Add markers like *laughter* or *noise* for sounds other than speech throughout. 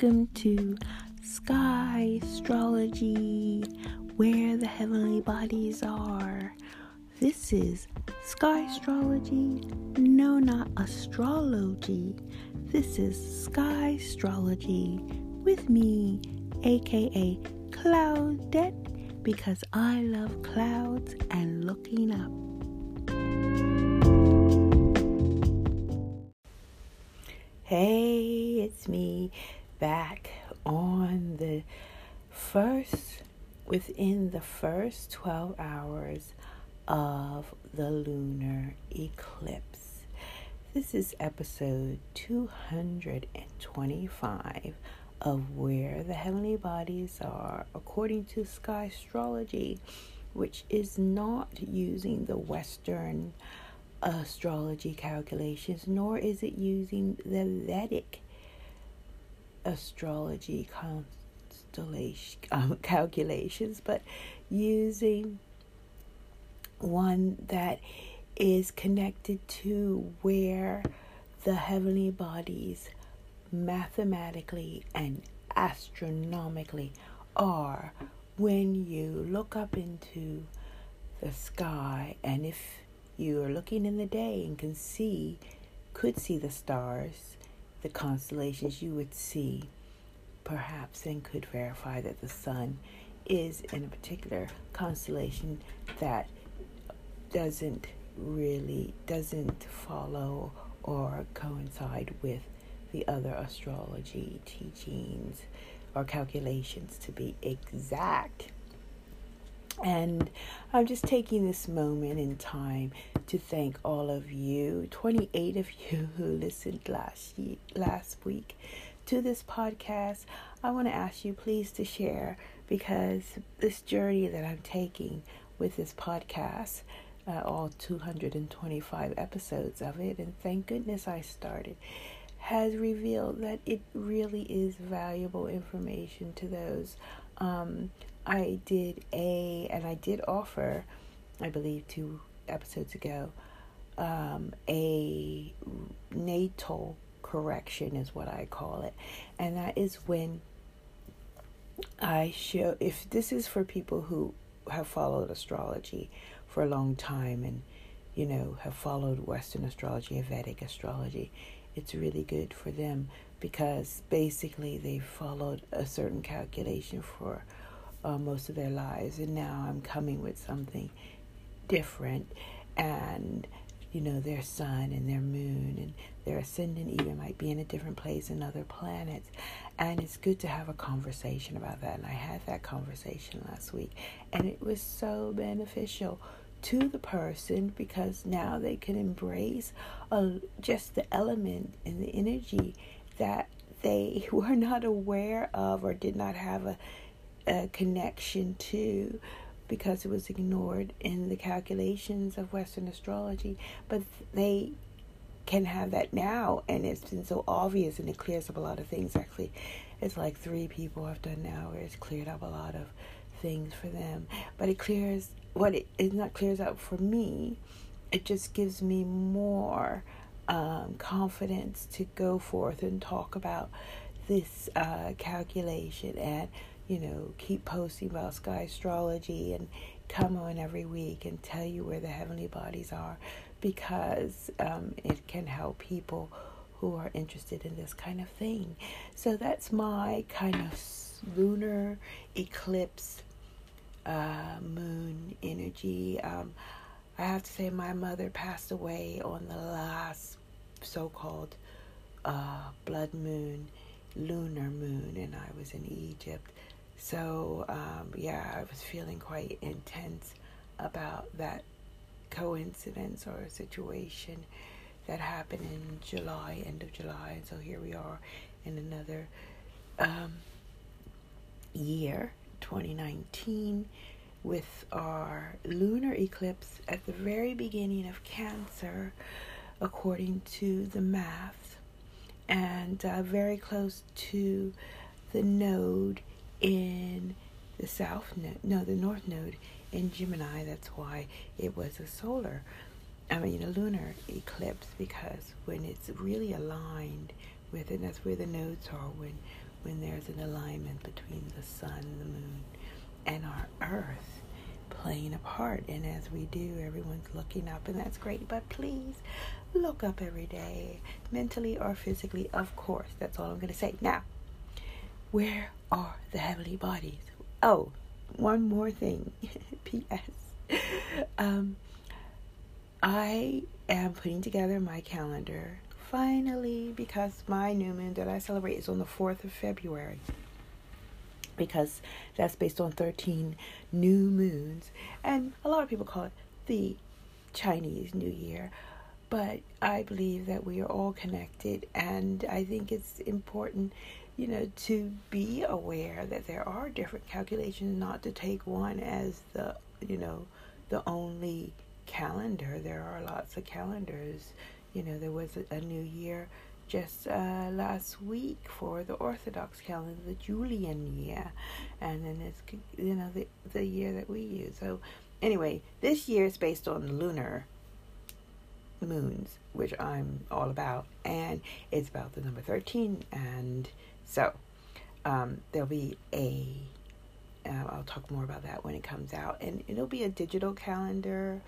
Welcome to Sky Astrology, where the heavenly bodies are. This is Sky Astrology, no, not astrology. This is Sky Astrology with me, aka Cloudette, because I love clouds and looking up. Hey, it's me back on the first, within the first 12 hours of the lunar eclipse. This is episode 225 of Where the Heavenly Bodies Are, according to Sky Astrology, which is not using the Western astrology calculations, nor is it using the Vedic astrology constellation um, *laughs* calculations, but using one that is connected to where the heavenly bodies mathematically and astronomically are. When you look up into the sky and if you are looking in the day and can see, could see the stars, the constellations, you would see perhaps and could verify that the sun is in a particular constellation that doesn't really doesn't follow or coincide with the other astrology teachings or calculations to be exact and I'm just taking this moment in time to thank all of you, 28 of you *laughs* who listened last last week to this podcast. I want to ask you please to share because this journey that I'm taking with this podcast, uh, all 225 episodes of it, and thank goodness I started, has revealed that it really is valuable information to those um, I did a, and I did offer, I believe two episodes ago, um, a natal correction is what I call it. And that is when I show, if this is for people who have followed astrology for a long time and, you know, have followed Western astrology, Vedic astrology, it's really good for them because basically they've followed a certain calculation for uh, most of their lives, and now I'm coming with something different, and you know their sun and their moon and their ascendant even might be in a different place in other planets, and it's good to have a conversation about that. And I had that conversation last week, and it was so beneficial to the person because now they can embrace uh, just the element and the energy that they *laughs* were not aware of or did not have a connection to because it was ignored in the calculations of Western astrology. But they can have that now, and it's been so obvious, and it clears up a lot of things. Actually, it's like three people have done now where it's cleared up a lot of things for them. But it clears what it, it not clears up for me. It just gives me more um, confidence to go forth and talk about this uh, calculation and you know, keep posting about sky astrology and come on every week and tell you where the heavenly bodies are because um, it can help people who are interested in this kind of thing. So that's my kind of lunar eclipse uh, moon energy. Um, I have to say, my mother passed away on the last so called uh, blood moon, lunar moon, and I was in Egypt. So, um, yeah, I was feeling quite intense about that coincidence or situation that happened in July, end of July. And so here we are in another um, year, 2019, with our lunar eclipse at the very beginning of Cancer, according to the math, and uh, very close to the node in the south node, no, the north node in Gemini. That's why it was a solar, I mean, a lunar eclipse because when it's really aligned with it, that's where the nodes are when when there's an alignment between the sun, the moon, and our earth playing a part. And as we do, everyone's looking up, and that's great. But please look up every day, mentally or physically, of course. That's all I'm going to say. Now, where are the heavenly bodies? Oh, one more thing. *laughs* P.S. Um, I am putting together my calendar finally because my new moon that I celebrate is on the 4th of February. Because that's based on 13 new moons. And a lot of people call it the Chinese New Year. But I believe that we are all connected, and I think it's important you know, to be aware that there are different calculations, not to take one as the, you know, the only calendar. There are lots of calendars. You know, there was a, a new year just uh, last week for the Orthodox calendar, the Julian year, and then it's you know the the year that we use. So anyway, this year is based on the lunar moons, which I'm all about, and it's about the number thirteen and so um, there'll be a. will uh, talk more about that when it comes out, and it'll be a digital calendar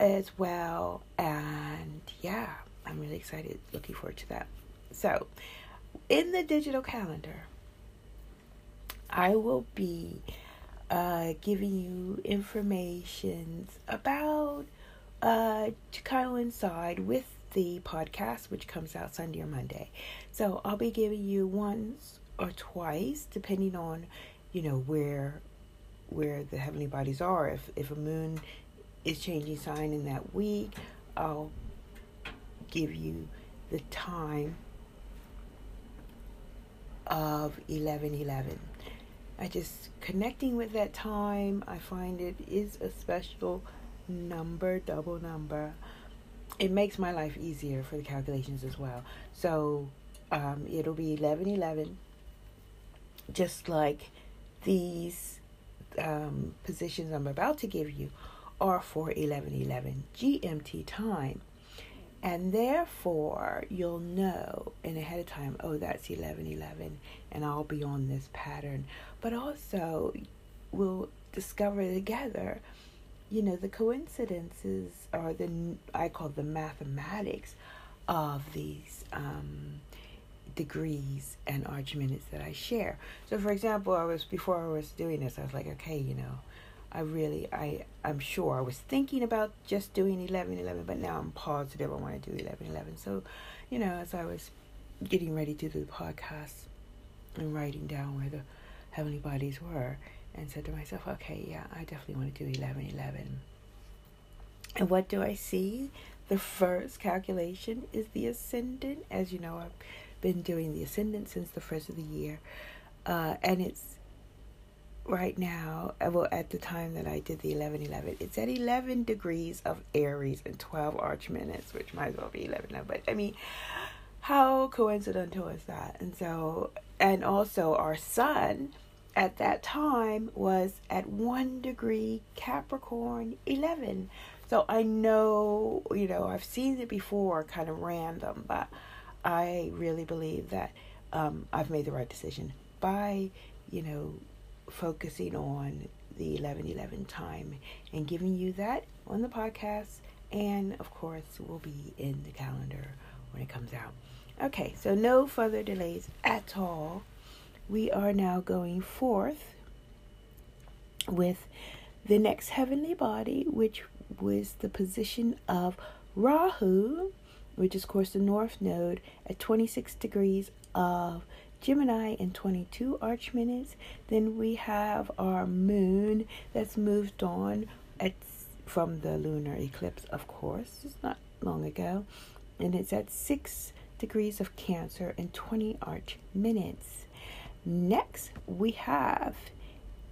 as well. And yeah, I'm really excited, looking forward to that. So, in the digital calendar, I will be uh, giving you information about uh, to coincide with the podcast, which comes out Sunday or Monday. So I'll be giving you once or twice, depending on, you know, where where the heavenly bodies are. If if a moon is changing sign in that week, I'll give you the time of 1111. I just connecting with that time, I find it is a special number, double number it makes my life easier for the calculations as well. So um, it'll be 11 11, just like these um, positions I'm about to give you are for 11 11 GMT time. And therefore, you'll know in ahead of time, oh, that's 11 11, and I'll be on this pattern. But also, we'll discover together you know, the coincidences or the, I call the mathematics of these um, degrees and arch minutes that I share. So, for example, I was, before I was doing this, I was like, okay, you know, I really, I, I'm sure I was thinking about just doing 11 11, but now I'm positive I want to do 11 11. So, you know, as I was getting ready to do the podcast and writing down where the heavenly bodies were, and said to myself, okay, yeah, I definitely want to do 11 11. And what do I see? The first calculation is the ascendant. As you know, I've been doing the ascendant since the first of the year. Uh, and it's right now, uh, well, at the time that I did the 11 11, it's at 11 degrees of Aries and 12 arch minutes, which might as well be 11 11. But I mean, how coincidental is that? And so, and also our sun at that time was at one degree Capricorn 11. So I know, you know, I've seen it before, kind of random, but I really believe that um, I've made the right decision by, you know, focusing on the 1111 time and giving you that on the podcast. And of course, will be in the calendar when it comes out. Okay, so no further delays at all we are now going forth with the next heavenly body, which was the position of Rahu, which is, of course, the north node at 26 degrees of Gemini and 22 arch minutes. Then we have our moon that's moved on at from the lunar eclipse, of course. It's not long ago. And it's at 6 degrees of Cancer and 20 arch minutes. Next, we have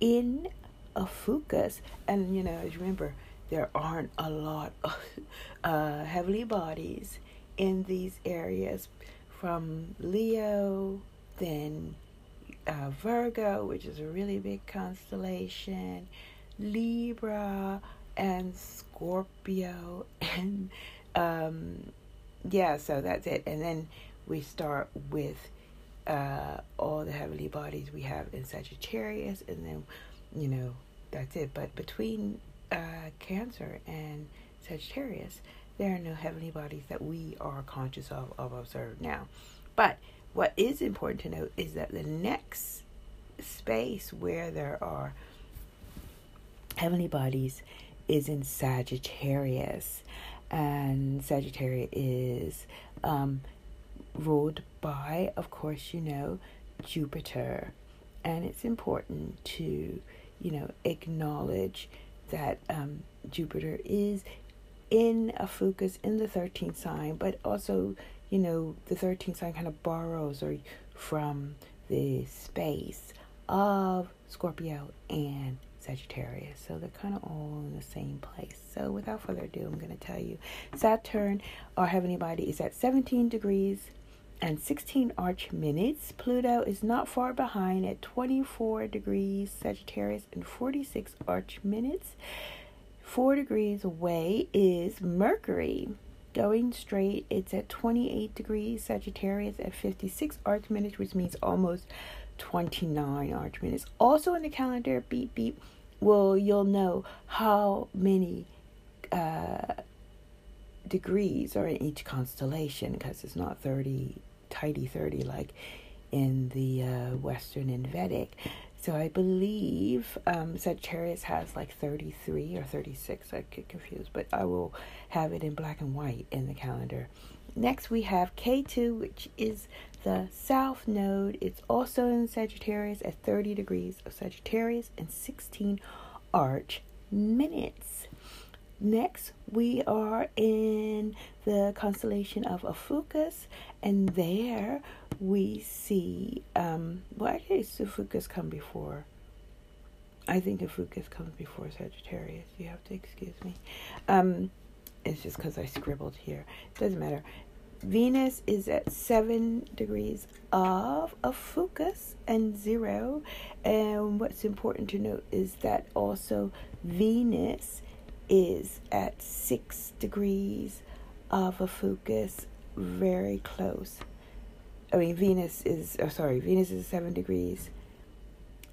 in Ophiuchus, and you know, remember, there aren't a lot of *laughs* uh, heavenly bodies in these areas from Leo, then uh, Virgo, which is a really big constellation, Libra, and Scorpio, *laughs* and um, yeah, so that's it. And then we start with uh, all the heavenly bodies we have in Sagittarius, and then, you know, that's it. But between uh, Cancer and Sagittarius, there are no heavenly bodies that we are conscious of, of observe now. But what is important to note is that the next space where there are heavenly bodies is in Sagittarius. And Sagittarius is um, ruled by, of course, you know, Jupiter. And it's important to, you know, acknowledge that um, Jupiter is in Ophiuchus in the 13th sign, but also, you know, the 13th sign kind of borrows or from the space of Scorpio and Sagittarius. So they're kind of all in the same place. So without further ado, I'm going to tell you Saturn, our heavenly body, is at 17 degrees and 16 arch minutes. Pluto is not far behind at 24 degrees Sagittarius and 46 arch minutes. Four degrees away is Mercury. Going straight, it's at 28 degrees Sagittarius at 56 arch minutes, which means almost 29 arch minutes. Also in the calendar, beep beep, well, you'll know how many uh, degrees are in each constellation because it's not 30, tidy 30 like in the uh, Western and Vedic. So I believe um, Sagittarius has like 33 or 36. I get confused, but I will have it in black and white in the calendar. Next, we have Ketu, which is the south node. It's also in Sagittarius at 30 degrees of Sagittarius and 16 arch minutes. Next, we are in the constellation of Ophiuchus, and there we see. Um, well, actually, Ophiuchus come before. I think Ophiuchus comes before Sagittarius. You have to excuse me. Um, it's just because I scribbled here. It doesn't matter. Venus is at seven degrees of Ophiuchus and zero. And what's important to note is that also Venus is at six degrees of Ophiuchus, very close. I mean, Venus is, oh, sorry, Venus is seven degrees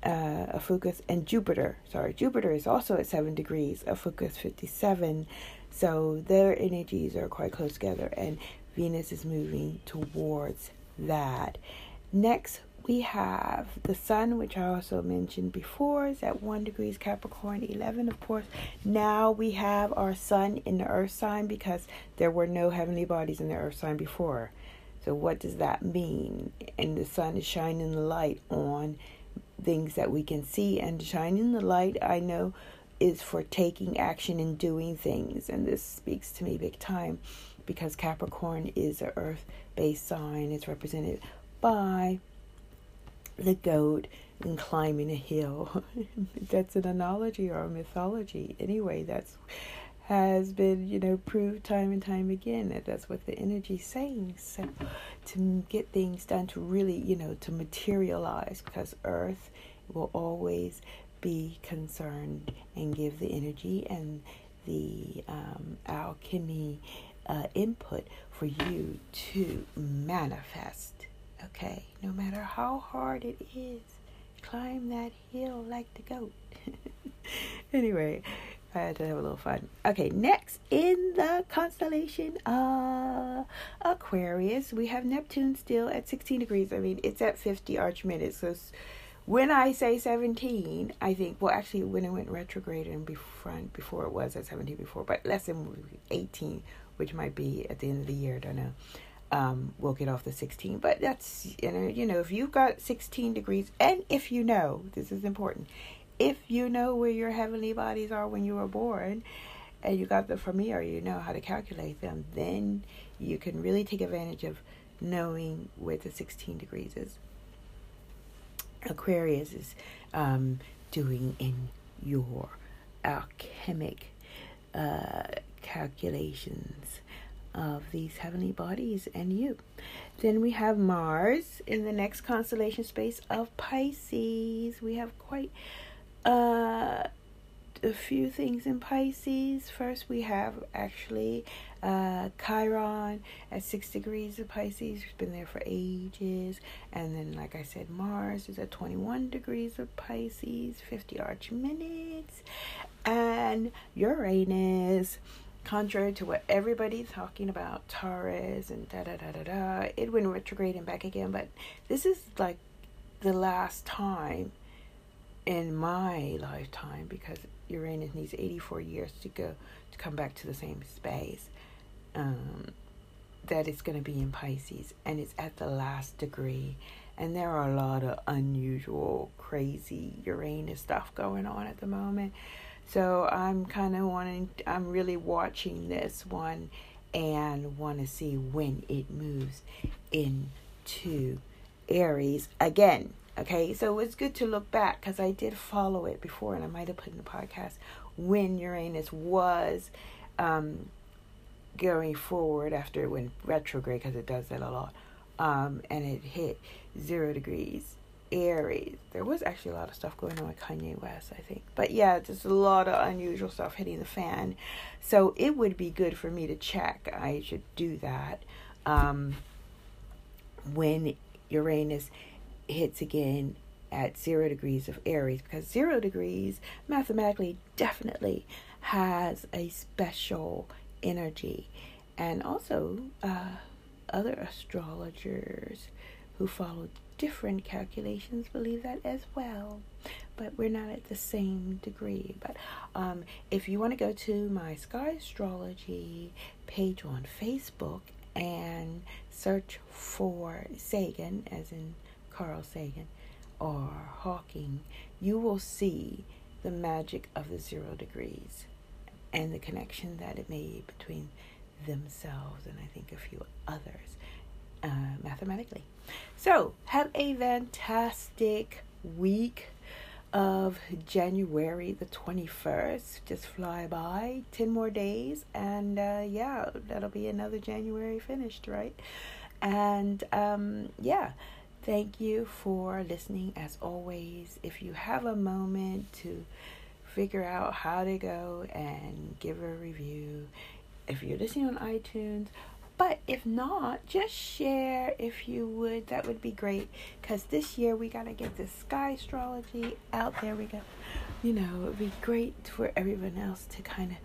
uh, Ophiuchus, and Jupiter, sorry, Jupiter is also at seven degrees of Ophiuchus 57. So their energies are quite close together, and Venus is moving towards that. Next, we have the Sun, which I also mentioned before, is at 1 degrees Capricorn 11, of course. Now we have our Sun in the Earth sign because there were no heavenly bodies in the Earth sign before. So, what does that mean? And the Sun is shining the light on things that we can see, and shining the light, I know is for taking action and doing things. And this speaks to me big time because Capricorn is an earth based sign. It's represented by the goat and climbing a hill. *laughs* that's an analogy or a mythology. Anyway, that's has been, you know, proved time and time again that that's what the energy is saying. So to get things done, to really, you know, to materialize, because Earth will always be concerned and give the energy and the um, alchemy uh, input for you to manifest. Okay, no matter how hard it is, climb that hill like the goat. *laughs* anyway, I had to have a little fun. Okay, next in the constellation of Aquarius, we have Neptune still at 16 degrees. I mean, it's at 50 arch minutes, so when I say 17, I think, well, actually, when it went retrograde and before, before it was at 17 before, but less than 18, which might be at the end of the year, I don't know. Um, we'll get off the 16. But that's, you know, you know, if you've got 16 degrees, and if you know, this is important, if you know where your heavenly bodies are when you were born, and you got them from me, or you know how to calculate them, then you can really take advantage of knowing where the 16 degrees is. Aquarius is um, doing in your alchemic uh, calculations of these heavenly bodies and you. Then we have Mars in the next constellation space of Pisces. We have quite uh a few things in Pisces. First, we have actually uh, Chiron at six degrees of Pisces. It's been there for ages. And then, like I said, Mars is at 21 degrees of Pisces, 50 arch minutes. And Uranus, contrary to what everybody's talking about, Taurus and da da da da da, it went retrograde and back again. But this is like the last time in my lifetime because Uranus needs 84 years to go to come back to the same space. Um, that it's going to be in Pisces and it's at the last degree. And there are a lot of unusual, crazy Uranus stuff going on at the moment. So I'm kind of wanting, I'm really watching this one and want to see when it moves into Aries again. Okay, so it's good to look back because I did follow it before, and I might have put in the podcast when Uranus was um, going forward after it went retrograde because it does that a lot, um, and it hit zero degrees Aries. There was actually a lot of stuff going on with Kanye West, I think, but yeah, just a lot of unusual stuff hitting the fan. So it would be good for me to check. I should do that um, when Uranus hits again at zero degrees of Aries because zero degrees mathematically definitely has a special energy. And also, uh, other astrologers who follow different calculations believe that as well. But we're not at the same degree. But um, if you want to go to my Sky Astrology page on Facebook and search for Sagan, as in Carl Sagan or Hawking, you will see the magic of the zero degrees and the connection that it made between themselves and I think a few others uh, mathematically. So, have a fantastic week of January the 21st. Just fly by. 10 more days. And uh, yeah, that'll be another January finished, right? And um, yeah. Thank you for listening as always. If you have a moment to figure out how to go and give a review, if you're listening on iTunes, but if not, just share if you would. That would be great because this year we got to get this sky astrology out there. We got, you know, it would be great for everyone else to kind of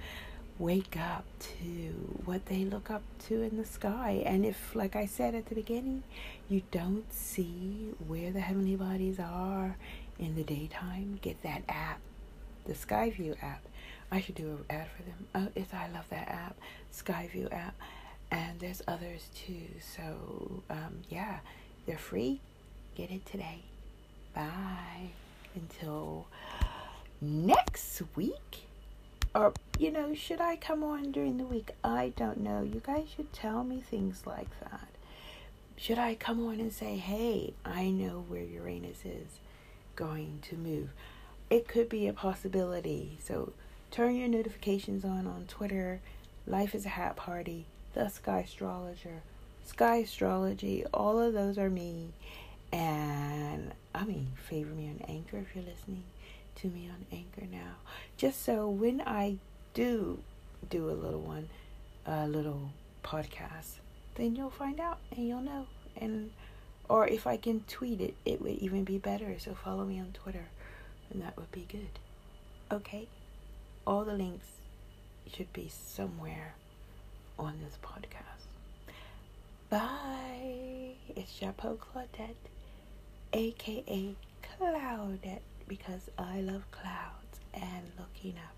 wake up to what they look up to in the sky. And if, like I said at the beginning, you don't see where the heavenly bodies are in the daytime, get that app, the Skyview app. I should do an ad for them. Oh, it's I love that app, Skyview app, and there's others too. So um, yeah, they're free. Get it today. Bye. Until next week or you know should i come on during the week i don't know you guys should tell me things like that should i come on and say hey i know where uranus is going to move it could be a possibility so turn your notifications on on twitter life is a hat party the sky astrologer sky astrology all of those are me and i mean favor me on anchor if you're listening to me on Anchor now, just so when I do do a little one, a little podcast, then you'll find out and you'll know. And or if I can tweet it, it would even be better. So follow me on Twitter, and that would be good. Okay, all the links should be somewhere on this podcast. Bye. It's Chapeau Claudette, aka Cloudette, because I love clouds and looking up.